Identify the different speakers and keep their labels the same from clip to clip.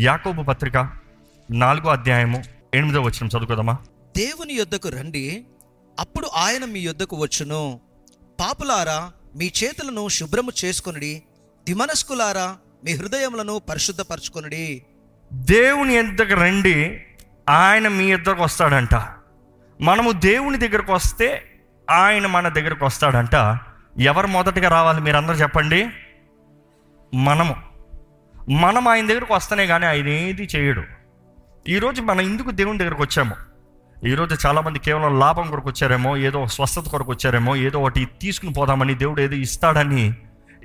Speaker 1: యాకోబు పత్రిక నాలుగో అధ్యాయము ఎనిమిదో వచ్చిన చదువుకోదమ్మా
Speaker 2: దేవుని యొద్దకు రండి. అప్పుడు ఆయన మీ యొద్దకు వచ్చును. పాపులారా మీ చేతులను శుభ్రము చేసుకొనుడి. దిమనస్కులారా మీ హృదయములను పరిశుద్ధపరచుకొనుడి.
Speaker 1: దేవుని ఎద్దకు రండి. ఆయన మీ ఇద్దరికి వస్తాడంట. మనము దేవుని దగ్గరకు వస్తే ఆయన మన దగ్గరకు వస్తాడంట. ఎవరు మొదటగా రావాలి మీరు అందరూ చెప్పండి? మనము. మనం ఆయన దగ్గరకు వస్తేనే కానీ ఆయన ఏది చేయడు. ఈరోజు మనం ఎందుకు దేవుని దగ్గరకు వచ్చాము. ఈరోజు చాలామంది కేవలం లాభం కొరకు వచ్చారేమో ఏదో స్వస్థత కొరకు వచ్చారేమో ఏదో ఒకటి తీసుకుని పోదామని దేవుడు ఏదో ఇస్తాడని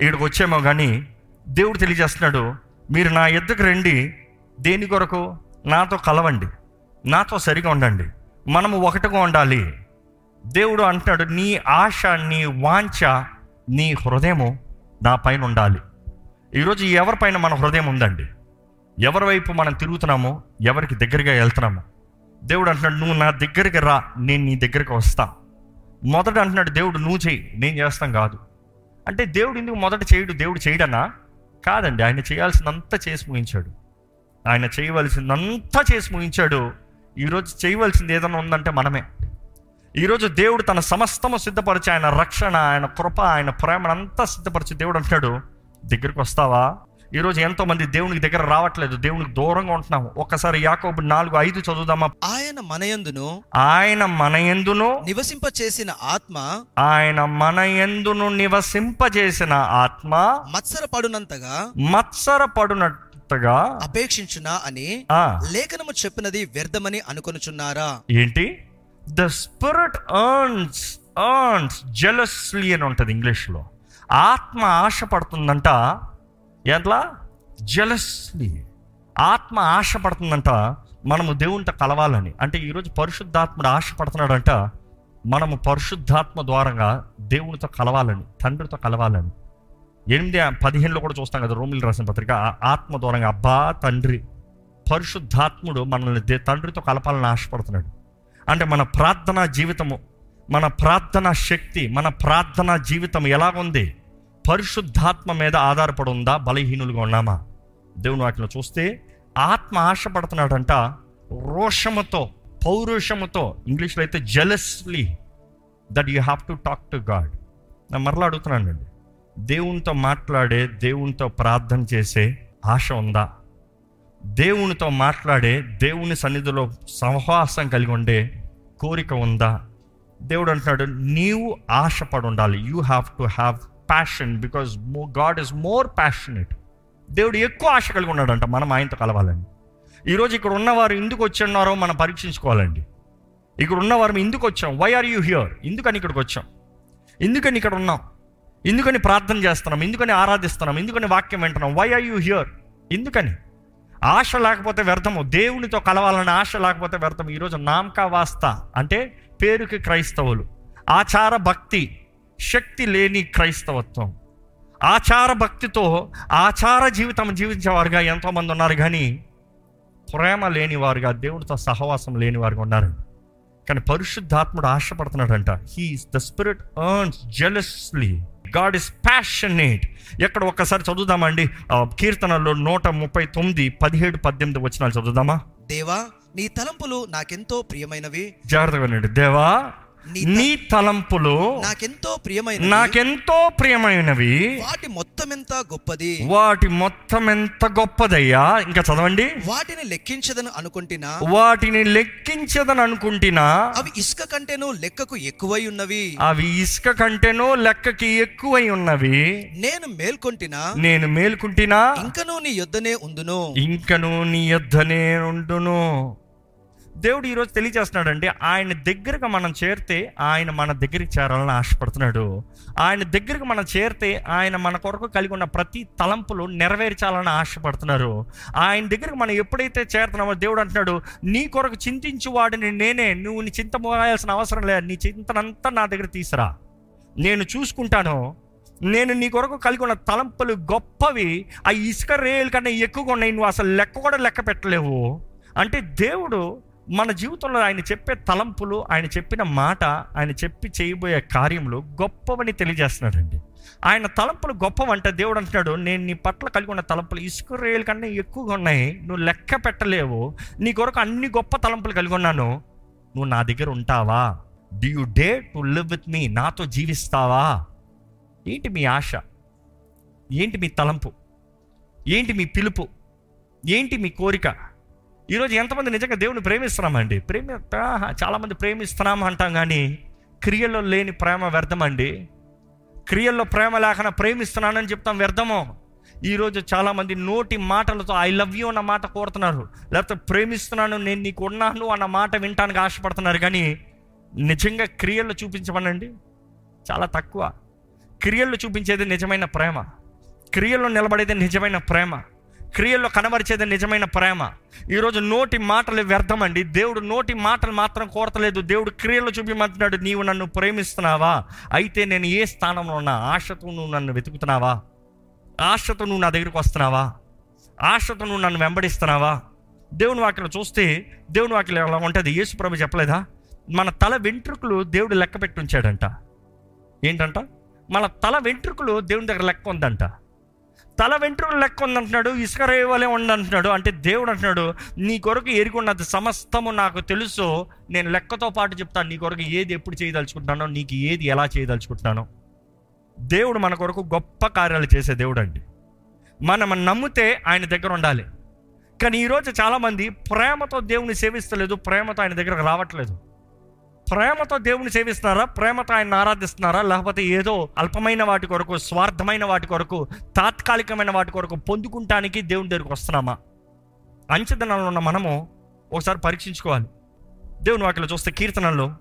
Speaker 1: ఇక్కడికి వచ్చామో కానీ దేవుడు తెలియజేస్తున్నాడు మీరు నా ఎద్దుకు రండి దేని కొరకు? నాతో కలవండి నాతో సరిగా ఉండండి మనము ఒకటిగా ఉండాలి. దేవుడు అంటున్నాడు నీ ఆశ నీ వాంఛ నీ హృదయము నా పైన ఉండాలి. ఈరోజు ఎవరిపైన మన హృదయం ఉందండి? ఎవరి వైపు మనం తిరుగుతున్నామో ఎవరికి దగ్గరగా వెళ్తున్నామో? దేవుడు అంటున్నాడు నువ్వు నా దగ్గరికి రా నేను నీ దగ్గరికి వస్తా. మొదట అంటున్నాడు దేవుడు నువ్వు చెయ్యి నేను చేస్తాం కాదు. అంటే దేవుడు ఎందుకు మొదట చేయడు? దేవుడు చేయడనా? కాదండి ఆయన చేయాల్సినంతా చేసి ముగించాడు. ఆయన చేయవలసిందంతా చేసి ముగించాడు. ఈరోజు చేయవలసింది ఏదైనా ఉందంటే మనమే. ఈరోజు దేవుడు తన సమస్తము సిద్ధపరిచి ఆయన రక్షణ ఆయన కృప ఆయన ప్రేమనంతా సిద్ధపరిచి దేవుడు అంటున్నాడు దగ్గరికి వస్తావా? ఈరోజు ఎంతో మంది దేవునికి దగ్గర రావట్లేదు. దేవునికి దూరంగా ఉంటున్నాము. ఒక్కసారి యాకోబు నాలుగు ఐదు చదువుదామా?
Speaker 2: ఆయన మనయందును
Speaker 1: ఆయన మన ఎందును
Speaker 2: నివసింప చేసిన ఆత్మ
Speaker 1: ఆయన మన ఎందును నివసింపజేసిన ఆత్మ
Speaker 2: మత్సరపడునంతగా
Speaker 1: మత్సరపడునట్టుగా
Speaker 2: అపేక్షించునా అని లేఖనము చెప్పినది వ్యర్థమని అనుకొనుచున్నారా?
Speaker 1: ఏంటి? The spirit earns earns jealously అని ఉంటుంది ఇంగ్లీష్లో. ఆత్మ ఆశపడుతుందంట. ఎట్లా జెలస్లీ ఆత్మ ఆశపడుతుందంట మనము దేవునితో కలవాలని. అంటే ఈరోజు పరిశుద్ధాత్ముడు ఆశపడుతున్నాడంట మనము పరిశుద్ధాత్మ ద్వారంగా దేవునితో కలవాలని తండ్రితో కలవాలని. ఎనిమిది పదిహేనులో కూడా చూస్తాం కదా రోమిల్ రాసిన పత్రిక ఆత్మ ద్వారంగా అబ్బా తండ్రి పరిశుద్ధాత్ముడు మనల్ని తండ్రితో కలపాలని ఆశపడుతున్నాడు. అంటే మన ప్రార్థనా జీవితము మన ప్రార్థన శక్తి మన ప్రార్థన జీవితం ఎలాగుంది? పరిశుద్ధాత్మ మీద ఆధారపడి ఉందా బలహీనులుగా ఉన్నామా? దేవుని వాటిలో చూస్తే ఆత్మ ఆశపడుతున్నాడంట రోషముతో పౌరుషముతో. ఇంగ్లీష్లో అయితే jealously that you have to talk to God నేను మరలా అడుగుతున్నానండి దేవునితో మాట్లాడే దేవునితో ప్రార్థన చేసే ఆశ ఉందా? దేవునితో మాట్లాడే దేవుని సన్నిధిలో సహవాసం కలిగి ఉండే కోరిక ఉందా? దేవుడు అంటున్నాడు నీవు ఆశపడి ఉండాలి you have to have passion because God is more passionate దేవుడు ఎక్కువ ఆశ కలిగి ఉన్నాడంట మనం ఆయనతో కలవాలని ఈరోజు ఇక్కడ ఉన్నవారు ఎందుకు వచ్చి ఉన్నారో మనం పరీక్షించుకోవాలండి. ఇక్కడ ఉన్నవారు ఎందుకు వచ్చాం? వై ఆర్ యూ హియర్ ఎందుకని ఇక్కడికి వచ్చాం? ఎందుకని ఇక్కడ ఉన్నాం? ఎందుకని ప్రార్థన చేస్తున్నాం? ఎందుకని ఆరాధిస్తున్నాం? ఎందుకని వాక్యం వింటున్నాం? వై ఆర్ యూ హియర్ ఎందుకని? ఆశ లేకపోతే వ్యర్థము. దేవునితో కలవాలన్న ఆశ లేకపోతే వ్యర్థం ఈరోజు నామకా వాస్త అంటే పేరుకి క్రైస్తవులు. ఆచార భక్తి శక్తి లేని క్రైస్తవత్వం. ఆచార భక్తితో ఆచార జీవితం జీవించేవారుగా ఎంతోమంది ఉన్నారు కానీ ప్రేమ లేనివారుగా దేవుడితో సహవాసం లేనివారుగా ఉన్నారు కానీ పరిశుద్ధాత్ముడు ఆశపడుతున్నాడంట he is the spirit yearns jealously God is passionate ఎక్కడ ఒక్కసారి చదువుదామండి. కీర్తనలో నూట ముప్పై తొమ్మిది పదిహేడు పద్దెనిమిది వచ్చినాలు చదువుదామా?
Speaker 2: దేవా నీ తలంపులు నాకెంతో ప్రియమైనవి.
Speaker 1: జాగ్రత్తగా వినండి. దేవా
Speaker 2: నీ
Speaker 1: తలంపులు
Speaker 2: నాకెంతో ప్రియమైనవి.
Speaker 1: నాకెంతో ప్రియమైనవి.
Speaker 2: వాటి మొత్తమెంత గొప్పది.
Speaker 1: వాటి మొత్తం ఎంత గొప్పదయ్యా. ఇంకా చదవండి.
Speaker 2: వాటిని లెక్కించదని అనుకుంటున్నా
Speaker 1: వాటిని లెక్కించదని అనుకుంటున్నా
Speaker 2: అవి ఇసుక కంటేను లెక్కకు ఎక్కువై ఉన్నవి?
Speaker 1: అవి ఇసుక కంటేనో లెక్కకి ఎక్కువై ఉన్నవి?
Speaker 2: నేను మేల్కొంటినా?
Speaker 1: నేను మేల్కుంటినా?
Speaker 2: ఇంకనూ నీ యొద్దనే ఉందును
Speaker 1: ఇంకను నీ యొద్దనే ఉండును. దేవుడు ఈరోజు తెలియజేస్తున్నాడండి ఆయన దగ్గరకు మనం చేరితే ఆయన మన దగ్గరికి చేరాలని ఆశపడుతున్నాడు. ఆయన దగ్గరకు మనం చేరితే ఆయన మన కొరకు కలిగి ఉన్న ప్రతి తలంపులు నెరవేర్చాలని ఆశపడుతున్నారు. ఆయన దగ్గరకు మనం ఎప్పుడైతే చేరుతున్నామో దేవుడు అంటున్నాడు నీ కొరకు చింతించు వాడిని నేనే నువ్వు నీ చింత మోయాల్సిన అవసరం లేదు నీ చింతనంతా నా దగ్గర తీసురా. నేను చూసుకుంటాను నేను నీ కొరకు కలిగి ఉన్న తలంపులు గొప్పవి ఆ ఇసుక రేలు కన్నా ఎక్కువగా ఉన్నాయి నువ్వు అసలు లెక్క కూడా లెక్క పెట్టలేవు. అంటే దేవుడు మన జీవితంలో ఆయన చెప్పే తలంపులు ఆయన చెప్పిన మాట ఆయన చెప్పి చేయబోయే కార్యములు గొప్పవని తెలియజేస్తున్నాడండి. ఆయన తలంపులు గొప్పవంట. దేవుడు అంటున్నాడు నేను నీ పట్ల కలిగి ఉన్న తలంపులు ఇసుక కన్నా ఎక్కువగా ఉన్నాయి. నువ్వు లెక్క పెట్టలేవు. నీ కొరకు అన్ని గొప్ప తలంపులు కలిగి ఉన్నాను. నువ్వు నా దగ్గర ఉంటావా? Do you dare to live with me నాతో జీవిస్తావా? ఏంటి మీ ఆశ? ఏంటి మీ తలంపు? ఏంటి మీ పిలుపు? ఏంటి మీ కోరిక? ఈరోజు ఎంతమంది నిజంగా దేవుని ప్రేమిస్తున్నామండి? ప్రేమ చాలామంది ప్రేమిస్తున్నాం అంటాం కానీ క్రియల్లో లేని ప్రేమ వ్యర్థమండి. క్రియల్లో ప్రేమ లేకుండా ప్రేమిస్తున్నానని చెప్తాం వ్యర్థమో. ఈరోజు చాలామంది నోటి మాటలతో ఐ లవ్ యూ అన్న మాట కోరుతున్నారు. లేకపోతే ప్రేమిస్తున్నాను నేను నీకు ఉన్నాను అన్న మాట వినటానికి ఆశపడుతున్నారు కానీ నిజంగా క్రియల్లో చూపించమనండి చాలా తక్కువ. క్రియల్లో చూపించేది నిజమైన ప్రేమ. క్రియల్లో నిలబడేది నిజమైన ప్రేమ. క్రియల్లో కనబరిచేది నిజమైన ప్రేమ. ఈరోజు నోటి మాటలు వ్యర్థమండి. దేవుడు నోటి మాటలు మాత్రం కోరతలేదు. దేవుడు క్రియలు చూపించమంటున్నాడు నీవు నన్ను ప్రేమిస్తున్నావా? అయితే నేను ఏ స్థానంలో ఉన్నా? ఆశతో నువ్వు నన్ను వెతుకుతున్నావా? ఆశతో నువ్వు నా దగ్గరికి వస్తున్నావా? ఆశతో నువ్వు నన్ను వెంబడిస్తున్నావా? దేవుని వాక్యలో చూస్తే దేవుని వాక్యలో ఎలా ఉంటుంది? యేసు ప్రభు చెప్పలేదా? మన తల వెంట్రుకలు దేవుడు లెక్క పెట్టి ఉంచాడంట. ఏంటంట? మన తల వెంట్రుకలు దేవుని దగ్గర లెక్క ఉందంట. తల వెంట్రుకలు లెక్క ఉందంటున్నాడు ఇసుక రేవలే ఉందంటున్నాడు. అంటే దేవుడు అంటున్నాడు నీ కొరకు ఎరుగున్నది సమస్తము నాకు తెలుసు. నేను లెక్కతో పాటు చెప్తాను నీ కొరకు ఏది ఎప్పుడు చేయదలుచుకుంటున్నానో నీకు ఏది ఎలా చేయదలుచుకుంటున్నానో దేవుడు మన కొరకు గొప్ప కార్యాలు చేసే దేవుడు అండి మనం నమ్మితే ఆయన దగ్గర ఉండాలి. కానీ ఈరోజు చాలామంది ప్రేమతో దేవుని సేవిస్తలేదు ప్రేమతో ఆయన దగ్గరకు రావట్లేదు. ప్రేమతో దేవుని సేవిస్తున్నారా? ప్రేమతో ఆయన ఆరాధిస్తున్నారా? లేకపోతే ఏదో అల్పమైన వాటి కొరకు స్వార్థమైన వాటి కొరకు తాత్కాలికమైన వాటి కొరకు పొందుకుంటానికి దేవుని దగ్గరికి వస్తున్నామా? అంచెదనాలు ఉన్న మనము ఒకసారి పరీక్షించుకోవాలి. దేవుని వాటిలో చూస్తే కీర్తనలో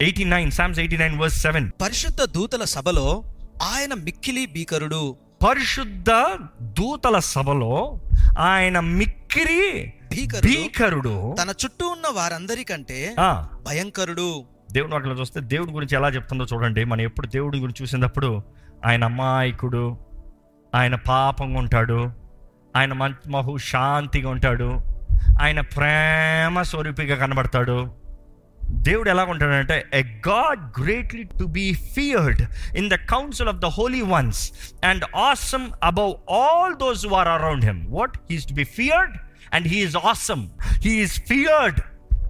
Speaker 1: eighty nine Psalms eighty nine verse seven.
Speaker 2: పరిశుద్ధ దూతల సభలో ఆయన మిక్కిలి భీకరుడు
Speaker 1: పరిశుద్ధ దూతల సభలో ఆయన మిక్కిరి
Speaker 2: భీకరుడు తన చుట్టూ ఉన్న వారందరికంటే భయంకరుడు.
Speaker 1: దేవుని వాటిలో చూస్తే దేవుడి గురించి ఎలా చెప్తుందో చూడండి. మనం ఎప్పుడు దేవుడి గురించి చూసినప్పుడు ఆయన అమాయకుడు ఆయన పాపంగా ఉంటాడు ఆయన మహు శాంతిగా ఉంటాడు ఆయన ప్రేమ స్వరూపిగా కనబడతాడు. దేవుడు ఎలా ఉంటాడంటే a God greatly to be feared in the council of the holy ones and awesome above all those who are around him what he's to be feared and he is awesome he is feared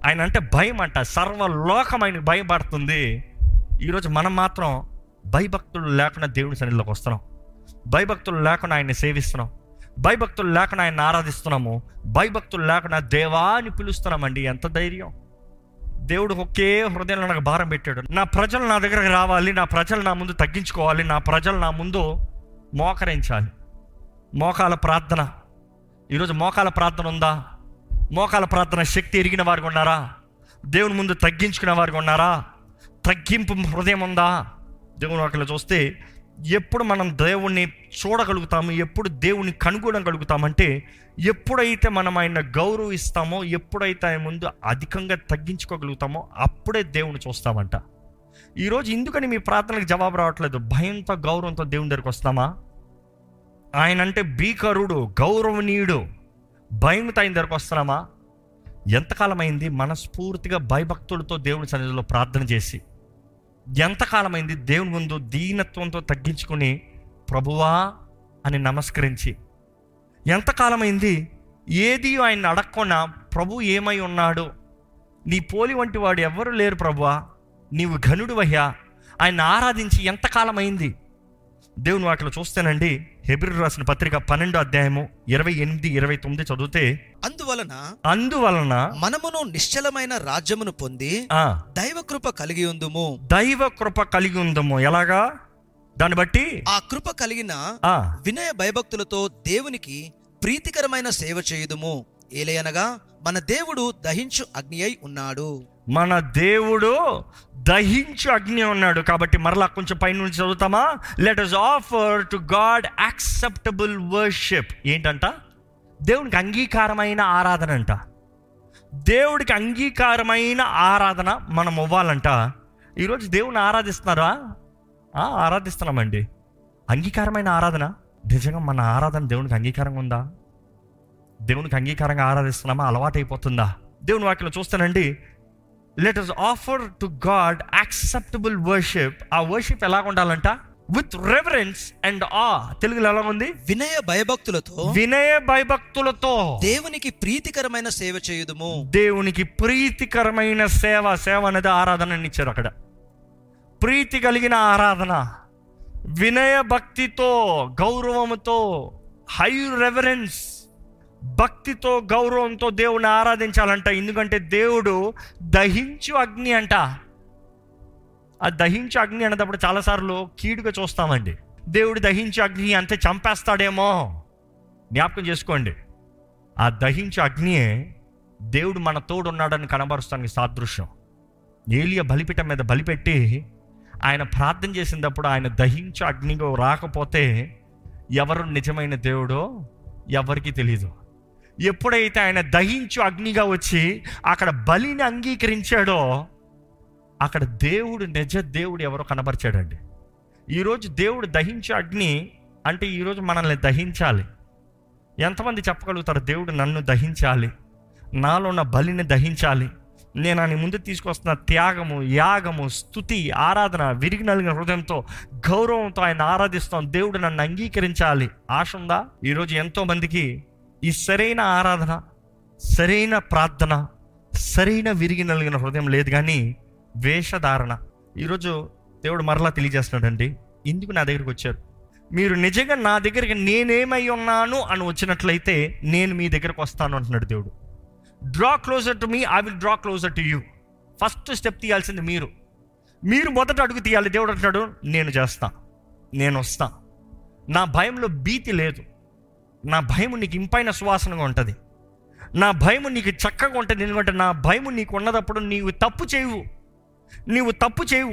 Speaker 1: ఆయన అంటే భయం అంట. సర్వలోకం ఆయన భయపడుతుంది ఈరోజు మనం మాత్రం భయభక్తులు లేకుండా దేవుని సన్నిధిలోకి వస్తున్నాం. భయభక్తులు లేకుండా ఆయన్ని సేవిస్తున్నాం. భయభక్తులు లేకుండా ఆయన ఆరాధిస్తున్నాము. భయభక్తులు లేకుండా దేవాన్ని పిలుస్తున్నామండి. ఎంత ధైర్యం. దేవుడు ఒకే హృదయంలో నాకు భారం పెట్టాడు. నా ప్రజలు నా దగ్గరకు రావాలి నా ప్రజలు నా ముందు తగ్గించుకోవాలి నా ప్రజలు నా ముందు మోకరించాలి. మోకాల ప్రార్థన. ఈరోజు మోకాల ప్రార్థన ఉందా? మోకాల ప్రార్థన శక్తి ఎరిగిన వారికి ఉన్నారా? దేవుని ముందు తగ్గించుకునే వారికి ఉన్నారా? తగ్గింపు హృదయం ఉందా? దేవుని ఒకళ్ళు చూస్తే ఎప్పుడు మనం దేవుణ్ణి చూడగలుగుతాము ఎప్పుడు దేవుణ్ణి కనుగొనగలుగుతామంటే ఎప్పుడైతే మనం ఆయన గౌరవిస్తామో ఎప్పుడైతే ఆయన ముందు అధికంగా తగ్గించుకోగలుగుతామో అప్పుడే దేవుని చూస్తామంట. ఈరోజు ఎందుకని మీ ప్రార్థనలకు జవాబు రావట్లేదు? భయంతో గౌరవంతో దేవుని దగ్గరికి వస్తామా ఆయన అంటే భీకరుడు గౌరవనీయుడు భయంతో ఆయన దగ్గరకు వస్తున్నామా? ఎంతకాలం అయింది మనస్ఫూర్తిగా భయభక్తులతో దేవుని సన్నిధిలో ప్రార్థన చేసి ఎంతకాలమైంది దేవుని ముందు దీనత్వంతో తగ్గించుకొని ప్రభువా అని నమస్కరించి. ఎంతకాలమైంది? ఏది ఆయన అడగకుండా ప్రభు ఏమై ఉన్నాడు? నీ పోలి వంటి వాడు ఎవ్వరు లేరు ప్రభువా. నీవు ఘనుడు వహ్యా ఆయన ఆరాధించి ఎంతకాలమైంది? దేవుని వాటిలో చూస్తేనండి హెబ్రి రాసిన పత్రిక పన్నెండో అధ్యాయము ఇరవై ఎనిమిది ఇరవై తొమ్మిది చదివితే
Speaker 2: అందువలన
Speaker 1: అందువలన
Speaker 2: మనమును నిశ్చలమైన రాజ్యమును పొంది
Speaker 1: ఆ.
Speaker 2: దైవకృప కలిగి ఉందుము.
Speaker 1: దైవ కృప కలిగి ఉందము. ఎలాగా? దాన్ని బట్టి
Speaker 2: ఆ కృప కలిగిన
Speaker 1: ఆ.
Speaker 2: వినయ భయభక్తులతో దేవునికి ప్రీతికరమైన సేవ చేయుదుము. ఏలయనగా మన దేవుడు దహించు అగ్ని అయి ఉన్నాడు.
Speaker 1: మన దేవుడు దహించు అగ్ని ఉన్నాడు కాబట్టి మరలా కొంచెం పైన నుంచి చదువుతామా? Let us offer to God acceptable worship ఏంటంట? దేవునికి అంగీకారమైన ఆరాధన అంట. దేవుడికి అంగీకారమైన ఆరాధన మనం ఇవ్వాలంట ఈరోజు దేవుని ఆరాధిస్తున్నారా? ఆరాధిస్తున్నామండి. అంగీకారమైన ఆరాధన? నిజంగా మన ఆరాధన దేవునికి అంగీకారంగా ఉందా? దేవునికి అంగీకారంగా ఆరాధిస్తున్నామా? అలవాటైపోతుందా? దేవుని వాక్యలో చూస్తానండి. Let us offer to God acceptable worship ఆ వర్షిప్ ఎలా ఉండాలంట? విత్ రెవరెన్స్ అండ్ ఆ తెలుగులో ఎలా ఉంది?
Speaker 2: వినయ భయభక్తులతో
Speaker 1: వినయ భయభక్తులతో.
Speaker 2: దేవునికి ప్రీతికరమైన సేవ చేయుదుము.
Speaker 1: దేవునికి ప్రీతికరమైన సేవ సేవ అనేది ఆరాధన ఇచ్చారు అక్కడ. ప్రీతి కలిగిన ఆరాధన. వినయ భక్తితో గౌరవముతో హై రెవరెన్స్ భక్తితో గౌరవంతో దేవుని ఆరాధించాలంట. ఎందుకంటే దేవుడు దహించు అగ్ని అంట. ఆ దహించు అగ్ని అనేటప్పుడు చాలాసార్లు కీడుగా చూస్తామండి. దేవుడు దహించు అగ్ని అంతే చంపేస్తాడేమో. జ్ఞాపకం చేసుకోండి. ఆ దహించు అగ్నియే దేవుడు మన తోడు ఉన్నాడని కనబరుస్తానికి సాదృశ్యం. ఏలియ బలిపీఠం మీద బలిపెట్టి ఆయన ప్రార్థన చేసినప్పుడు ఆయన దహించు అగ్నిగా రాకపోతే ఎవరు నిజమైన దేవుడో ఎవరికీ తెలియదు ఎప్పుడైతే ఆయన దహించు అగ్నిగా వచ్చి అక్కడ బలిని అంగీకరించాడో అక్కడ దేవుడు నిజ దేవుడు ఎవరో కనబరిచాడండి. ఈరోజు దేవుడు దహించే అగ్ని అంటే ఈరోజు మనల్ని దహించాలి. ఎంతమంది చెప్పగలుగుతారు దేవుడు నన్ను దహించాలి నాలో ఉన్న బలిని దహించాలి నేను ఆయన ముందు తీసుకొస్తున్న త్యాగము యాగము స్థుతి ఆరాధన విరిగి నలిగిన హృదయంతో గౌరవంతో ఆయన ఆరాధిస్తాం. దేవుడు నన్ను అంగీకరించాలి. ఆశ ఉందా? ఈరోజు ఎంతోమందికి ఈ సరైన ఆరాధన సరైన ప్రార్థన సరైన విరిగి నలిగిన హృదయం లేదు కానీ వేషధారణ. ఈరోజు దేవుడు మరలా తెలియజేస్తున్నాడండి. ఇందుకు నా దగ్గరికి వచ్చారు? మీరు నిజంగా నా దగ్గరికి నేనేమై ఉన్నాను అని వచ్చినట్లయితే నేను మీ దగ్గరకు వస్తాను అంటున్నాడు దేవుడు. Draw closer to me I will draw closer to you first step తీయాల్సింది మీరు. మీరు మొదట అడుగు తీయాలి. దేవుడు అంటున్నాడు నేను చేస్తా నేను వస్తా. నా భయంలో భీతి లేదు. నా భయం నీకు ఇంపైన సువాసనగా ఉంటుంది. నా భయం నీకు చక్కగా ఉంటుంది. ఎందుకంటే నా భయం నీకు ఉన్నదప్పుడు నీవు తప్పు చేయవు. నీవు తప్పు చేయవు.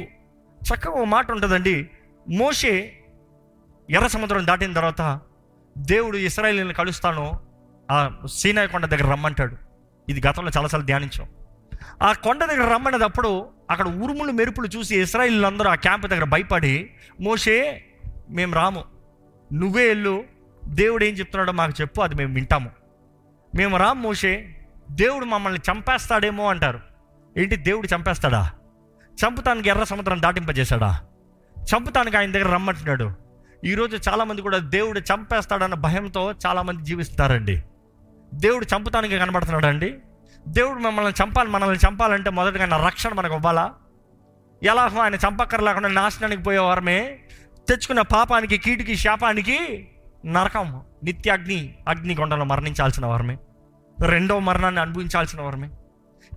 Speaker 1: చక్కగా ఒక మాట ఉంటుందండి. మోషే ఎర్ర సముద్రం దాటిన తర్వాత దేవుడు ఇస్రాయలీని కలుస్తాను. ఆ సీనాయి కొండ దగ్గర రమ్మంటాడు. ఇది గతంలో చాలాసార్లు ధ్యానించాం. ఆ కొండ దగ్గర రమ్మనేటప్పుడు అక్కడ ఉరుములు మెరుపులు చూసి ఇస్రాయిల్ అందరూ ఆ క్యాంప్ దగ్గర భయపడి మోషే మేము రాము. నువ్వే వెళ్ళు దేవుడు ఏం చెప్తున్నాడో మాకు చెప్పు అది మేము వింటాము. మేము రామ్ మోషే దేవుడు మమ్మల్ని చంపేస్తాడేమో అంటారు. ఏంటి దేవుడు చంపేస్తాడా? చంపుతానికి ఎర్ర సముద్రం దాటింపజేశాడా? చంపుతానికి ఆయన దగ్గర రమ్మంటున్నాడు. ఈరోజు చాలామంది కూడా దేవుడు చంపేస్తాడన్న భయంతో చాలామంది జీవిస్తారండి దేవుడు చంపుతానికి కనబడుతున్నాడు అండి? దేవుడు మమ్మల్ని చంపాలి మనల్ని చంపాలంటే మొదటగా నా రక్షణ మనకు ఇవ్వాలా? ఎలాగో ఆయన చంపక్కర్లేకుండా నాశనానికి పోయేవారమే తెచ్చుకున్న పాపానికి కీటికి శాపానికి నరకం నిత్య అగ్ని అగ్నికొండలో మరణించాల్సిన వారమే. రెండవ మరణాన్ని అనుభవించాల్సిన వారమే.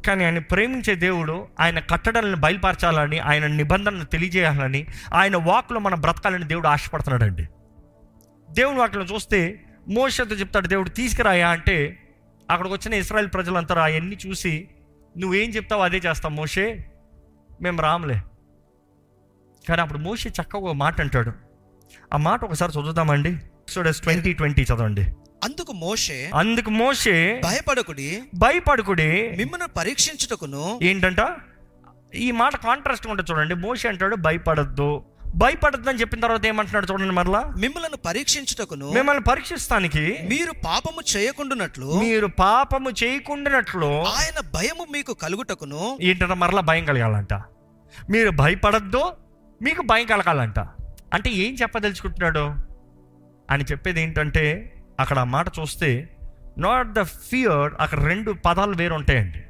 Speaker 1: కానీ ఆయన ప్రేమించే దేవుడు ఆయన కట్టడలను బయలుపరచాలని ఆయన నిబంధనలు తెలియజేయాలని ఆయన వాక్లో మనం బ్రతకాలని దేవుడు ఆశపడుతున్నాడండి. దేవుని వాక్లో చూస్తే మోసతో చెప్తాడు దేవుడు తీసుకురాయా? అంటే అక్కడికి వచ్చిన ఇస్రాయల్ ప్రజలంతా అవన్నీ చూసి నువ్వేం చెప్తావు అదే చేస్తాం మోషే మేము రాములే. కానీ అప్పుడు మోషే చక్కగా ఒక మాట అంటాడు. ఆ మాట ఒకసారి చదువుతామండి ఎక్సోడస్ ట్వంటీ ట్వంటీ చదవండి.
Speaker 2: అందుకు మోషే
Speaker 1: అందుకు మోషే
Speaker 2: భయపడకుడి
Speaker 1: భయపడుకుడి
Speaker 2: మిమ్మల్ని పరీక్షించుటకును
Speaker 1: ఏంటంట? ఈ మాట కాంట్రాస్ట్ ఉంటుంది చూడండి. మోషే అంటాడు భయపడద్దు. భయపడద్దు అని చెప్పిన తర్వాత ఏమంటున్నాడు చూడండి మరలా?
Speaker 2: మిమ్మల్ని పరీక్షించుటకును
Speaker 1: మిమ్మల్ని పరీక్షిస్తానికి
Speaker 2: మీరు పాపము చేయకుండానట్లు
Speaker 1: మీరు పాపము చేయకుండానట్లు
Speaker 2: ఆయన భయము మీకు కలుగుటకును
Speaker 1: ఏంటంటే? మరలా భయం కలగాలంట. మీరు భయపడద్దు మీకు భయం కలగాలంట. అంటే ఏం చెప్పదలుచుకుంటున్నాడు? అని చెప్పేది ఏంటంటే అక్కడ ఆ మాట చూస్తే నాట్ ద ఫియర్ అక్కడ రెండు పదాలు వేరు ఉంటాయండి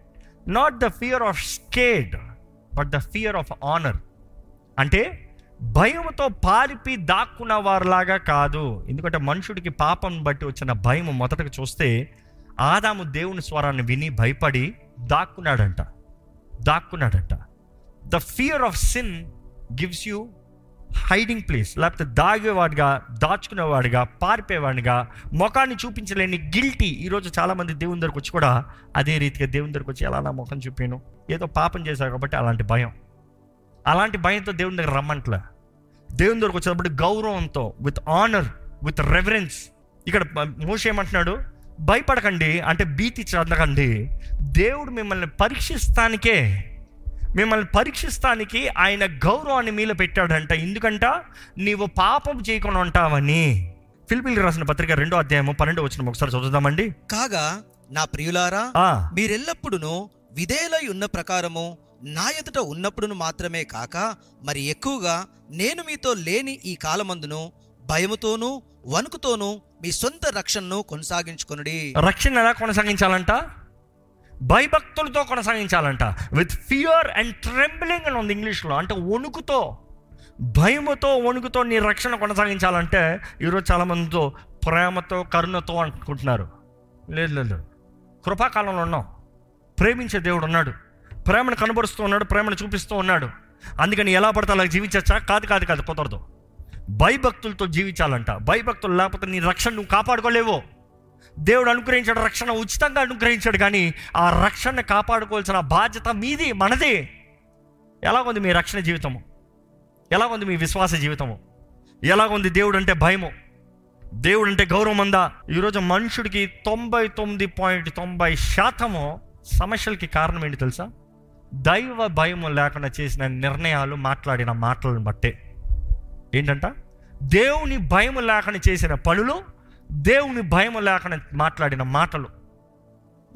Speaker 1: not the fear of scared but the fear of honour అంటే భయంతో పారిపి దాక్కున్న వారిలాగా కాదు. ఎందుకంటే మనుషుడికి పాపం బట్టి వచ్చిన భయం మొదటగా చూస్తే ఆదాము దేవుని స్వరాన్ని విని భయపడి దాక్కున్నాడంట. దాక్కున్నాడంట. The fear of sin gives you hiding place లేకపోతే దాగేవాడిగా దాచుకునేవాడిగా పారిపోయేవాడిగా ముఖాన్ని చూపించలేని గిల్టీ ఈరోజు చాలామంది దేవుని దగ్గరకు వచ్చి కూడా అదే రీతిగా దేవుని దగ్గరకు వచ్చి ఎలా నా ముఖం చూపాను? ఏదో పాపం చేశారు కాబట్టి అలాంటి భయం. అలాంటి భయంతో దేవుని దగ్గర రమ్మంట్లే. దేవుని దగ్గరకు వచ్చేటప్పుడు గౌరవంతో విత్ ఆనర్ విత్ రెఫరెన్స్ ఇక్కడ మోష ఏమంటున్నాడు? భయపడకండి అంటే భీతి చెందకండి. దేవుడు మిమ్మల్ని పరీక్షిస్తానికే మిమ్మల్ని పరీక్షిస్తానికి ఆయన గౌరవాన్ని మీలో పెట్టాడంట. ఎందుకంట? నీవు పాపం చేయకుండా ఉంటావని. ఫిలిపిల్ రాసిన పత్రిక రెండో అధ్యాయము పన్నెండు వచ్చిన ఒకసారి చదువుదామండి.
Speaker 2: కాగా నా ప్రియులారా మీరెల్లప్పుడూ విధేయులై ఉన్న ప్రకారము నా ఎదుట ఉన్నప్పుడును మాత్రమే కాక మరి ఎక్కువగా నేను మీతో లేని ఈ కాలమందును భయముతోనూ వణుకుతోనూ మీ సొంత రక్షణను కొనసాగించుకొనుడి.
Speaker 1: రక్షణ ఎలా కొనసాగించాలంట? భయభక్తులతో కొనసాగించాలంట. విత్ ఫియర్ అండ్ ట్రెంబ్లింగ్ అని ఉంది ఇంగ్లీష్లో. అంటే వణుకుతో భయముతో వణుకుతో నీ రక్షణ కొనసాగించాలంటే ఈరోజు చాలామందితో ప్రేమతో కరుణతో అనుకుంటున్నారు లేదు లేదు. కృపాకాలంలో ఉన్నాం. ప్రేమించే దేవుడు ఉన్నాడు. ప్రేమను కనబరుస్తూ ఉన్నాడు ప్రేమను చూపిస్తూ ఉన్నాడు. అందుకని ఎలా పడితే అలా జీవించచ్చా? కాదు కాదు కాదు కుదరదు. భయభక్తులతో జీవించాలంట. భయభక్తులు లేకపోతే నీ రక్షణ నువ్వు కాపాడుకోలేవు. దేవుడు అనుగ్రహించాడు రక్షణ ఉచితంగా అనుగ్రహించాడు కానీ ఆ రక్షణ కాపాడుకోవాల్సిన బాధ్యత మీది మనది. ఎలాగుంది మీ రక్షణ జీవితము? ఎలాగుంది మీ విశ్వాస జీవితము? ఎలాగుంది దేవుడు అంటే భయము? దేవుడు అంటే గౌరవం అందా? ఈరోజు మనుషుడికి తొంభై తొమ్మిది పాయింట్ తొంభై శాతము సమస్యలకి కారణం ఏంటి తెలుసా? దైవ భయము లేకుండా చేసిన నిర్ణయాలు మాట్లాడిన మాటలను బట్టే. ఏంటంట? దేవుని భయం లేకుండా చేసిన పనులు దేవుని భయం లేకుండా మాట్లాడిన మాటలు.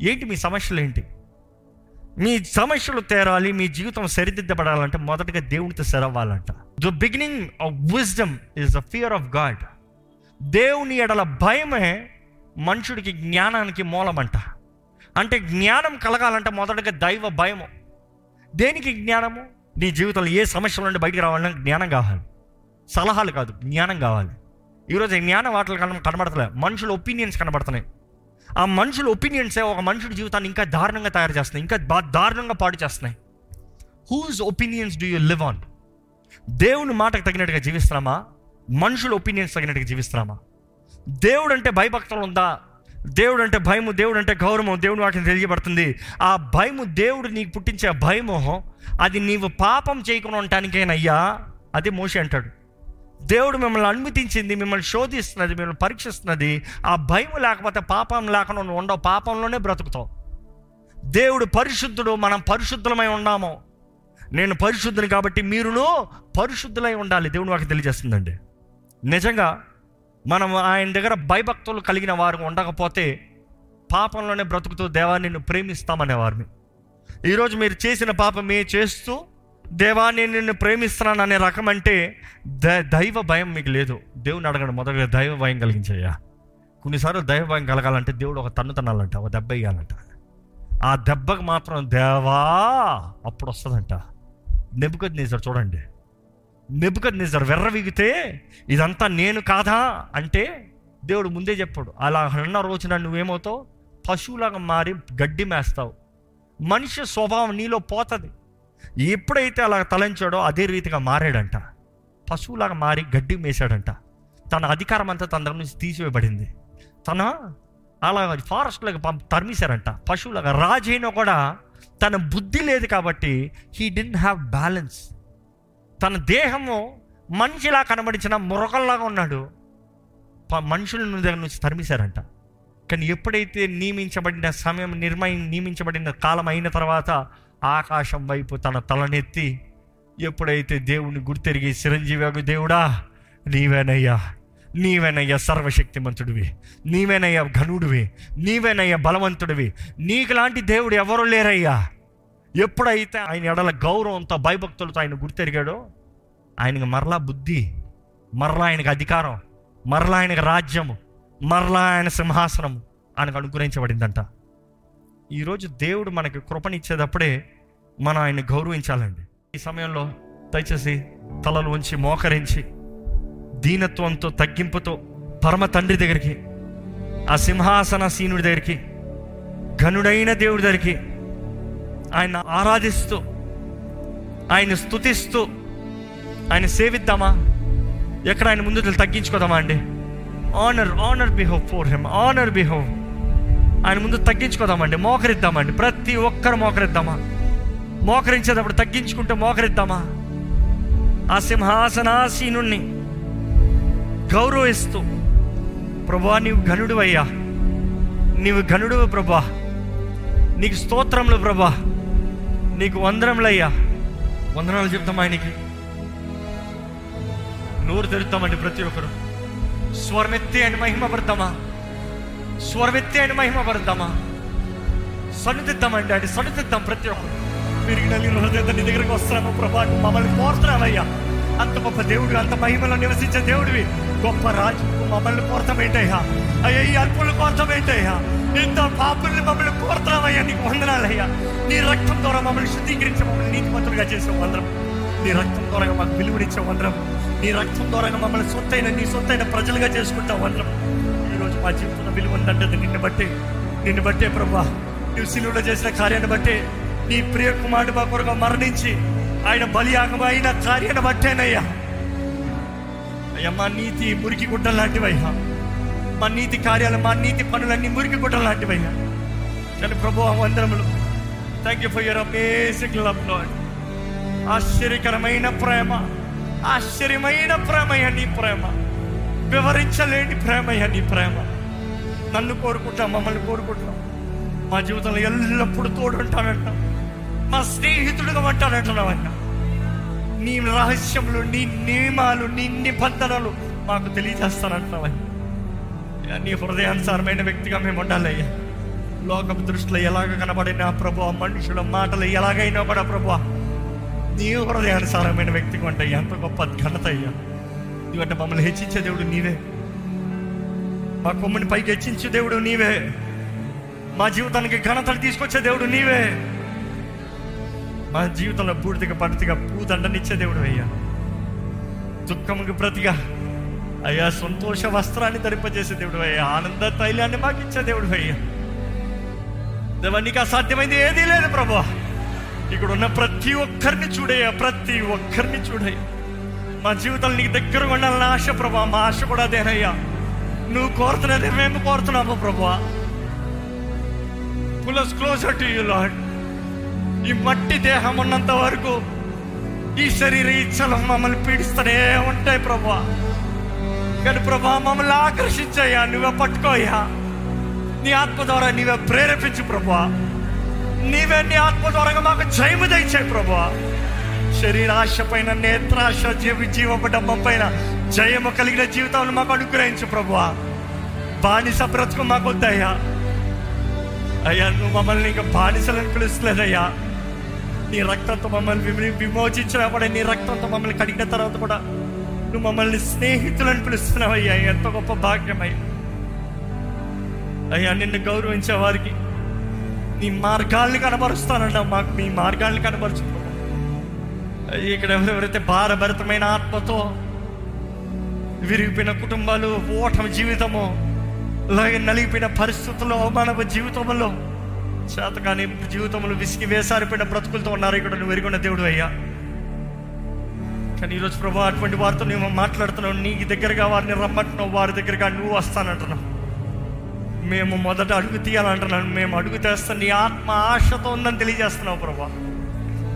Speaker 1: ఏంటి మీ సమస్యలు ఏంటి? మీ సమస్యలు తేరాలి మీ జీవితం సరిదిద్దబడాలంటే మొదటగా దేవునితో సెరవ్వాలంట. The beginning of wisdom is the fear of God దేవుని ఎడల భయమే మనుషుడికి జ్ఞానానికి మూలమంట. అంటే జ్ఞానం కలగాలంటే మొదటగా దైవ భయము. దేనికి జ్ఞానము? నీ జీవితంలో ఏ సమస్యల నుండి బయటికి రావాలన్నా జ్ఞానం కావాలి. సలహాలు కాదు జ్ఞానం కావాలి. ఈరోజు ఈ వాటలు కన కనబడతలే. మనుషుల ఒపీనియన్స్ కనబడుతున్నాయి ఆ మనుషుల ఒపీనియన్సే ఒక మనుషుడి జీవితాన్ని ఇంకా దారుణంగా తయారు చేస్తున్నాయి. ఇంకా బా దారుణంగా పాడు చేస్తున్నాయి. Whose opinions do you live on దేవుని మాటకు తగినట్టుగా జీవిస్తున్నామా? మనుషుల ఒపీనియన్స్ తగినట్టుగా జీవిస్తున్నామా? దేవుడు అంటే భయభక్తులు ఉందా? దేవుడు అంటే భయము దేవుడు అంటే గౌరవం దేవుడు వాటిని తెలియబడుతుంది. ఆ భయము దేవుడు నీకు పుట్టించే భయము అది నీవు పాపం చేయకుండా ఉండటానికేనయ్యా అది మోషి అంటాడు. దేవుడు మిమ్మల్ని అనుమతించింది మిమ్మల్ని శోధిస్తున్నది మిమ్మల్ని పరీక్షిస్తున్నది. ఆ భయం లేకపోతే పాపం లేకుండా నువ్వు ఉండవు పాపంలోనే బ్రతుకుతావు. దేవుడు పరిశుద్ధుడు మనం పరిశుద్ధులమై ఉన్నాము. నేను పరిశుద్ధుని కాబట్టి మీరును పరిశుద్ధులై ఉండాలి. దేవుడు మాకు తెలియజేస్తుందండి. నిజంగా మనం ఆయన దగ్గర భయభక్తులు కలిగిన వారు ఉండకపోతే పాపంలోనే బ్రతుకుతూ దేవాన్ని నిన్ను ప్రేమిస్తామనే వారిని ఈరోజు మీరు చేసిన పాపమే చేస్తూ దేవా నేను నిన్ను ప్రేమిస్తున్నాను అనే రకం అంటే ద దైవ భయం మీకు లేదు. దేవుని అడగండి మొదటగా దైవ భయం కలిగించయ్యా. కొన్నిసార్లు దైవ భయం కలగాలంటే దేవుడు ఒక తన్ను తనాలంట ఒక దెబ్బ వేయాలంట. ఆ దెబ్బకు మాత్రం దేవా అప్పుడు వస్తుందంట. నెబుకద్ నిజర్ చూడండి. నెబుకద్ వెర్ర వెర్రవిగితే ఇదంతా నేను కాదా అంటే దేవుడు ముందే చెప్పాడు అలా అన్న రోజున నువ్వేమవుతావు? పశువులాగా మారి గడ్డి మేస్తావు. మనిషి స్వభావం నీలో పోతుంది. ఎప్పుడైతే అలా తలంచాడో అదే రీతిగా మారాడంట. పశువులాగా మారి గడ్డి మేసాడంట తన అధికారం అంతా తన దగ్గర నుంచి తీసివేయబడింది. తన అలా ఫారెస్ట్లోకి పంప తరిమేశారంట. పశువులాగా రాజైనా కూడా తన బుద్ధి లేదు కాబట్టి హీ డింట్ హ్యావ్ బ్యాలెన్స్ తన దేహము మనిషిలా కనబడించిన మురకల్లాగా ఉన్నాడు. ప- మనుషుల దగ్గర నుంచి తరిమేశారంట. కానీ ఎప్పుడైతే నియమించబడిన సమయం నిర్మయం నియమించబడిన కాలం అయిన తర్వాత ఆకాశం వైపు తన తలనెత్తి ఎప్పుడైతే దేవుని గుర్తెరిగి చిరంజీవి దేవుడా నీవేనయ్యా నీవేనయ్యా సర్వశక్తిమంతుడివి నీవేనయ్యా ఘనుడివి నీవేనయ్యా బలవంతుడివి నీకులాంటి దేవుడు ఎవరు లేరయ్యా. ఎప్పుడైతే ఆయన ఎడల గౌరవంతో భయభక్తులతో ఆయన గుర్తెరిగాడో ఆయనకు మరలా బుద్ధి మరలా ఆయనకు అధికారం మరలా ఆయనకు రాజ్యము మరలా ఆయన సింహాసనం ఆయనకు అనుగ్రహించబడిందంట. ఈరోజు దేవుడు మనకి కృపనిచ్చేటప్పుడే మనం ఆయన గౌరవించాలండి. ఈ సమయంలో దయచేసి తలలు ఉంచి మోకరించి దీనత్వంతో తగ్గింపుతో పరమ తండ్రి దగ్గరికి ఆ సింహాసన సీనుడి దగ్గరికి ఘనుడైన దేవుడి దగ్గరికి ఆయన ఆరాధిస్తూ ఆయన స్తుతిస్తూ ఆయన సేవిద్దామా? ఎక్కడ ఆయన ముందు తగ్గించుకోదామా అండి? Honour honour behave for him honour behave ఆయన ముందు తగ్గించుకోదామండి మోకరిద్దామండి ప్రతి ఒక్కరు మోకరిద్దామా? మోకరించేటప్పుడు తగ్గించుకుంటే మోకరిద్దామా? ఆ సింహాసనాసీనుణ్ణి గౌరవిస్తూ ప్రభా నీవు ఘనుడు అయ్యా నీవు ఘనుడు ప్రభా. నీకు స్తోత్రములు ప్రభా. నీకు వందనములయ్యా. వందనాలు చెప్తాం ఆయనకి? నోరు తెరుతామండి ప్రతి ఒక్కరు. స్వరమెత్తి ఆయన మహిమపడతామా? స్వరమెత్తి ఆయన మహిమపడతామా? సన్నుతిద్దామండి ఆయన సన్నుతిద్దాం ప్రతి ఒక్కరు. తిరిగి నల్లి హృదయంతో నీ దగ్గరకు వస్తున్నాము ప్రభా. మమ్మల్ని కోరుతున్నావయ్యా అంత గొప్ప దేవుడు అంత మహిమలో నివసించే దేవుడివి. గొప్ప రాజు మమ్మల్ని కోరతం ఏంటయ్యా అయ్యా ఈ అల్పులు ఏంటయ్యా ఇంత పాపుల్ని మమ్మల్ని కోరుతున్నావయ్యా నీకు వందనాలయ్యా. నీ రక్తం ద్వారా మమ్మల్ని శుద్ధీకరించి మమ్మల్ని నీతిమంతులుగా చేసే వందరం నీ రక్తం ద్వారా మాకు విలువనిచ్చే వందరం నీ రక్తం ద్వారా మమ్మల్ని సొత్తైన నీ సొత్తైన ప్రజలుగా చేసుకుంటా వందరం ఈరోజు మా జీవితంలో విలువ ఉందంటే నిన్ను బట్టి. నిన్ను బట్టే ప్రభా. నువ్వు సిలువలో చేసిన కార్యాన్ని బట్టి నీ ప్రియ కుమారుడు మా కొరకు మరణించి ఆయన బలియాగమైన కార్యాన్ని బట్టేనయ్యా. అయ్యా మా నీతి మురికి గుడ్డలు లాంటివయ్యా. మా నీతి కార్యాలు మా నీతి పనులన్నీ మురికి గుడ్డలు లాంటివయ్యా. కానీ ప్రభు వందరములు thank you for your amazing love Lord ఆశ్చర్యకరమైన ప్రేమ ఆశ్చర్యమైన ప్రేమయ్యా నీ ప్రేమ. వివరించలేని ప్రేమయ్య నీ ప్రేమ. నన్ను కోరుకుంటా మమ్మల్ని కోరుకుంటున్నాం మా జీవితంలో ఎల్లప్పుడూ తోడు మా స్నేహితుడుగా ఉంటానంటున్నావయ్యా నీ రహస్యములు నీ నియమాలు నీ నిబంధనలు మాకు తెలియజేస్తానంటున్నావయ్యా నీ హృదయానుసారమైన వ్యక్తిగా మేము ఉండాలయ్యా. లోకపు దృష్టిలో ఎలాగ కనబడినా ప్రభు మనుషుల మాటలు ఎలాగైనా కూడా ప్రభు నీ హృదయానుసారమైన వ్యక్తిగా ఉంటాయి ఎంత గొప్ప ఘనత అయ్యా. ఎందుకంటే మమ్మల్ని హెచ్చించే దేవుడు నీవే. మా కొమ్ముని పైకి హెచ్చించే దేవుడు నీవే. మా జీవితానికి ఘనతలు తీసుకొచ్చే దేవుడు నీవే. మా జీవితంలో పూర్తిగా పడితిగా పూదండనిచ్చే దేవుడు అయ్యా. దుఃఖముకి ప్రతిగా అయ్యా సంతోష వస్త్రాన్ని ధరింపజేసే దేవుడు అయ్యా. ఆనంద తైలాన్ని మాకు ఇచ్చే దేవుడు అయ్యా. దేవా నీకు అసాధ్యమైంది ఏదీ లేదు ప్రభా. ఇక్కడ ఉన్న ప్రతి ఒక్కరిని చూడయ్యా ప్రతి ఒక్కరిని చూడయ్యా. మా జీవితాలు నీకు దగ్గర ఉండాలని ఆశ ప్రభా మా ఆశ కూడా అదేనయ్యా. నువ్వు కోరుతున్నది మేము కోరుతున్నాము ప్రభా. Pull us closer to you Lord ఈ మట్టి దేహం ఉన్నంత వరకు ఈ శరీర ఇచ్చలు మమ్మల్ని పీడిస్తూనే ఉంటాయి ప్రభా. కానీ ప్రభా మమ్మల్ని ఆకర్షించయ్యా నువ్వే పట్టుకోయ్యా నీ ఆత్మ ద్వారా నీవే ప్రేరేపించు ప్రభా. నీవే నీ ఆత్మ ద్వారా మాకు జయము దయచేయి ప్రభా. శరీరాశ పైన నేత్రాశ జీవి డబ్బం పైన జయము కలిగిన జీవితాలను మాకు అనుగ్రహించు ప్రభా. బానిస బ్రతుకు మాకు వద్దయ్యా అయ్యా నువ్వు మమ్మల్ని ఇంకా బానిసలను పిలుస్తలేదయ్యా. నీ రక్తంతో మమ్మల్ని విమి- విమోచించినప్పుడే నీ రక్తంతో మమ్మల్ని కడిగిన తర్వాత కూడా నువ్వు మమ్మల్ని స్నేహితులను పిలుస్తున్నావయ్యా. ఎంత గొప్ప భాగ్యమయ్యా. అయ్యా నిన్ను గౌరవించే వారికి నీ మార్గాల్ని కనబరుస్తానన్నావు మాకు నీ మార్గాల్ని కనబరుచు ఇక్కడ ఎవరెవరైతే భారభరితమైన ఆత్మతో విరిగిపోయిన కుటుంబాలు ఓటమి జీవితము అలాగే నలిగిపోయిన పరిస్థితుల్లో అవమానపు జీవితంలో చేతకాని జీవితంలో విసిగి వేసారిపోయిన బ్రతుకులతో ఉన్నారు ఇక్కడ నువ్వు ఎరుగున్న దేవుడు అయ్యా. కానీ ఈరోజు ప్రభు అటువంటి వారితో నువ్వు మాట్లాడుతున్నావు నీ దగ్గరగా వారిని రమ్మంటున్నావు వారి దగ్గరగా నువ్వు వస్తానంటున్నావు. మేము మొదట అడుగు తీయాలంటున్నాను మేము అడుగు తెస్తాం నీ ఆత్మ ఆశతో ఉందని తెలియజేస్తున్నావు ప్రభా.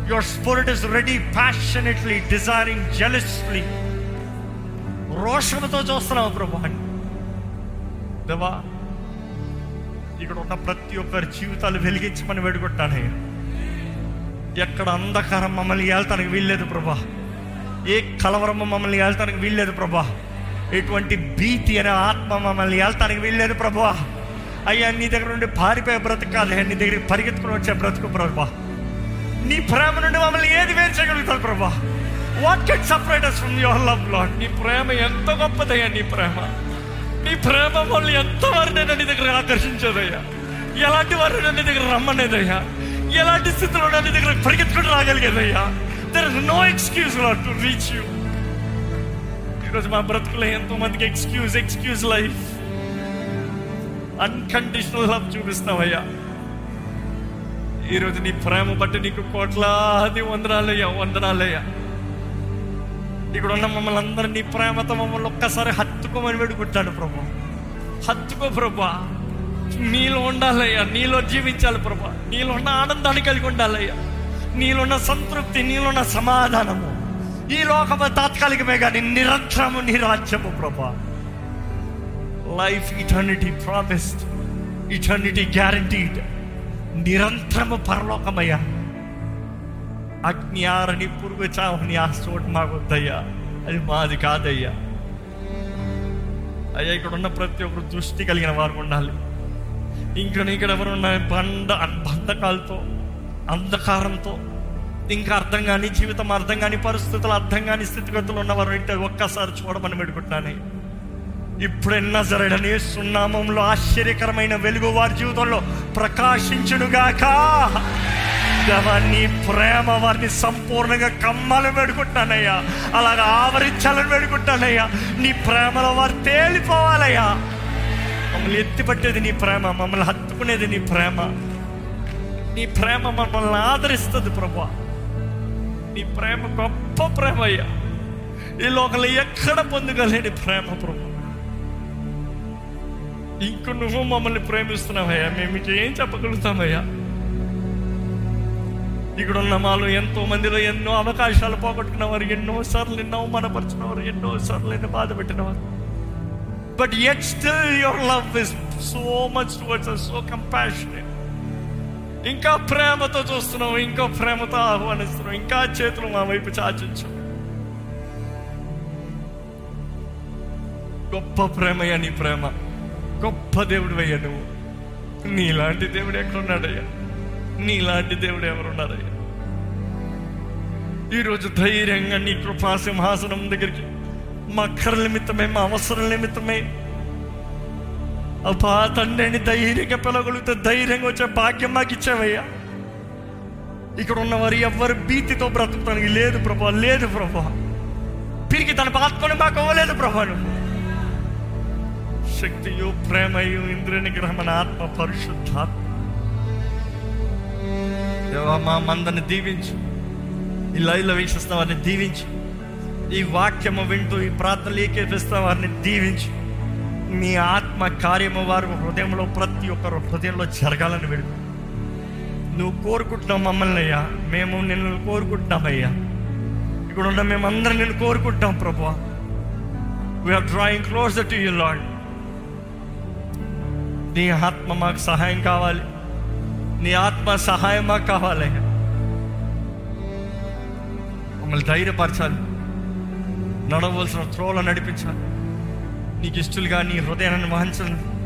Speaker 1: Your spirit is ready passionately desiring jealously రోషంతో చూస్తున్నావు ప్రభా. దేవా ఇక్కడ ఉన్న ప్రతి ఒక్కరి జీవితాలు వెలిగించమని వేడుకుంటానయ్యా ఎక్కడ అంధకారం మమ్మల్ని ఏళ్తానికి వీల్లేదు ప్రభా. ఏ కలవరము మమ్మల్ని ఏళ్తానికి వీల్లేదు ప్రభా. ఎటువంటి భీతి అనే ఆత్మ మమ్మల్ని ఏళ్తానికి వీల్లేదు ప్రభా. అయ్యా నీ దగ్గర నుండి పారిపోయే బ్రతుకు కాదయ్యా నీ దగ్గరికి పరిగెత్తుకుని వచ్చే బ్రతుకు ప్రభా. నీ ప్రేమ నుండి మమ్మల్ని ఏది వేరు చేయగలుగుతారు ప్రభా? What can separate us from your love Lord నీ ప్రేమ ఎంత గొప్పదయ్యా నీ ప్రేమ. నీ ప్రేమ మమ్మల్ని ఎంతవరకు నీ దగ్గర ఆకర్షించదయ్యా? ఎలాంటి వారు నీ దగ్గర రమ్మనేదయ్యా? ఎలాంటి స్థితిలో నీ దగ్గర పరిగెత్తుకుని రాగలిగేదయ్యా? There is no excuse not to reach you ఈరోజు మా బ్రతుకులో ఎంతో మందికి excuse excuse life unconditional love చూపిస్తావయ్యా. ఈరోజు నీ ప్రేమ బట్టి నీకు కోట్లాది వందనాలయ్యా వందనాలయ్యా. ఇక్కడ ఉన్న మమ్మల్ని అందరూ నీ ప్రేమతో మమ్మల్ని ఒక్కసారి హత్తుకోమని వేడుకుంటాను ప్రభా. హత్తుకో ప్రభా. నీలో ఉండాలయ్యా. నీలో జీవించాలి ప్రభా. నీలో ఉన్న ఆనందాన్ని కలిగి ఉండాలయ్యా. నీలోన్న సంతృప్తి నీలోన్న సమాధానము. ఈ లోకము తాత్కాలికమే కానీ నిరంతరము నీ రాజ్యము ప్రభా. Life eternity promised eternity guaranteed నిరంతరము పరలోకమయ్యా. అగ్ని పురుగు చావని ఆ చోటు మాకు వద్దయ్యా అది మాది కాదయ్యా అయ్యా ఇక్కడ ఉన్న ప్రతి ఒక్కరు దృష్టి కలిగిన వారు ఉండాలి. ఇంకా ఇక్కడ ఎవరు ఉన్నారు బండ బంధకాలతో అంధకారంతో ఇంకా అర్థం కాని జీవితం అర్థం కాని పరిస్థితులు అర్థం కాని స్థితిగతులు ఉన్నవారు అయితే ఒక్కసారి చూడమని పెట్టుకుంటున్నాను ఇప్పుడే జరగడని సున్నామంలో ఆశ్చర్యకరమైన వెలుగు వారి జీవితంలో ప్రకాశించునుగాక. దేవాన్ని నీ ప్రేమ వారిని సంపూర్ణంగా కమ్మాలని పెడుకుంటానయ్యా అలాగా ఆవరించాలని పెడుకుంటానయ్యా నీ ప్రేమలో వారు తేలిపోవాలయ్యా. మమ్మల్ని ఎత్తిపట్టేది నీ ప్రేమ మమ్మల్ని హత్తుకునేది నీ ప్రేమ. నీ ప్రేమ మమ్మల్ని ఆదరిస్తుంది ప్రభా నీ ప్రేమ గొప్ప ప్రేమ అయ్యా ఈ లోకంలో ఎక్కడ పొందగలేని ప్రేమ ప్రభు ఇంక నువ్వు మమ్మల్ని ప్రేమిస్తున్నావయ్యా. మేము మీకు ఏం చెప్పగలుగుతామయ్యా? ఇక్కడ ఉన్న మాలో ఎంతో మందిలో ఎన్నో అవకాశాలు పోగొట్టుకున్నవారు ఎన్నో సార్లు నిన్ను అవమానపరిచినవారు ఎన్నో సార్లు ఎన్నో బాధ పెట్టినవారు. But yet still your love is so much towards so compassionate ఇంకా ప్రేమతో చూస్తున్నావు ఇంకా ప్రేమతో ఆహ్వానిస్తున్నావు ఇంకా చేతులు మా వైపు చాచించు గొప్ప ప్రేమయ్యా నీ ప్రేమ. గొప్ప దేవుడు అయ్యా నువ్వు. నీలాంటి దేవుడు ఎక్కడున్నాడయ్యా? నీలాంటి దేవుడు ఎవరున్నారయ్యా? ఈరోజు ధైర్యంగా నీ కృపా సింహాసనం దగ్గరికి మా అక్కర నిమిత్తమే మా అవసరం నిమిత్తమే. అబ్బా తండ్రిని ధైర్యంగా పిలవగలిగితే ధైర్యంగా వచ్చే భాగ్యం మాకు ఇచ్చావయ్యా. ఇక్కడ ఉన్నవారు ఎవ్వరు భీతితో బ్రతుకుతానికి లేదు ప్రభా లేదు ప్రభా. పిరికి తన పాత్కొని మాకు అవ్వలేదు ప్రభా నువ్వు. శక్తియు ప్రేమయు ఇంద్రియ నిగ్రహమైన ఆత్మ పరిశుద్ధాత్మ. దేవా మా మందని దీవించు. ఈ లైవ్లో వీక్షిస్తున్న వారిని దీవించు. ఈ వాక్యము వింటూ ఈ ప్రార్థనలు ఏకేపిస్తున్న వారిని దీవించు. మీ ఆత్మ కార్యము వారి హృదయంలో ప్రతి ఒక్కరు హృదయంలో జరగాలని వేడుకు నువ్వు కోరుకుంటున్నావు మమ్మల్ని అయ్యా. మేము నిన్ను కోరుకుంటున్నామయ్యా ఇక్కడ ఉన్న మేమందరం నిన్ను కోరుకుంటాం ప్రభా we are drawing close to you Lord నీ ఆత్మ మాకు సహాయం కావాలి. నీ ఆత్మ సహాయం మాకు కావాలి. మమ్మల్ని ధైర్యపరచాలి. నడవలసిన త్రోలో నడిపించాలి. నీకు ఇష్టలుగా నీ హృదయాన్ని వహించాలి.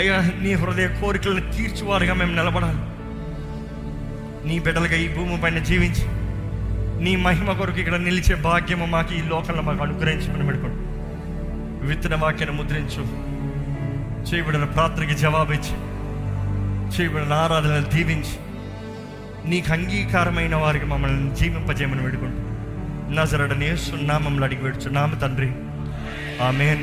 Speaker 1: అయ్యా నీ హృదయ కోరికలను తీర్చువారుగా మేము నిలబడాలి. నీ బిడ్డలుగా ఈ భూమి పైన జీవించి నీ మహిమ కొరకు ఇక్కడ నిలిచే భాగ్యము మాకు ఈ లోకంలో మాకు అనుగ్రహించమని పెడుకోండి విత్తన వాక్యాన్ని ముద్రించు. చేయబడిన ప్రార్థనకి జవాబిచ్చి చేయబడిన ఆరాధనలు దీవించి నీకు అంగీకారమైన వారికి మమ్మల్ని జీవింపజేయమని వేడుకుంటూ నజరడని నామంలో అడిగి వేడుచు నామ తండ్రి. ఆమెన్.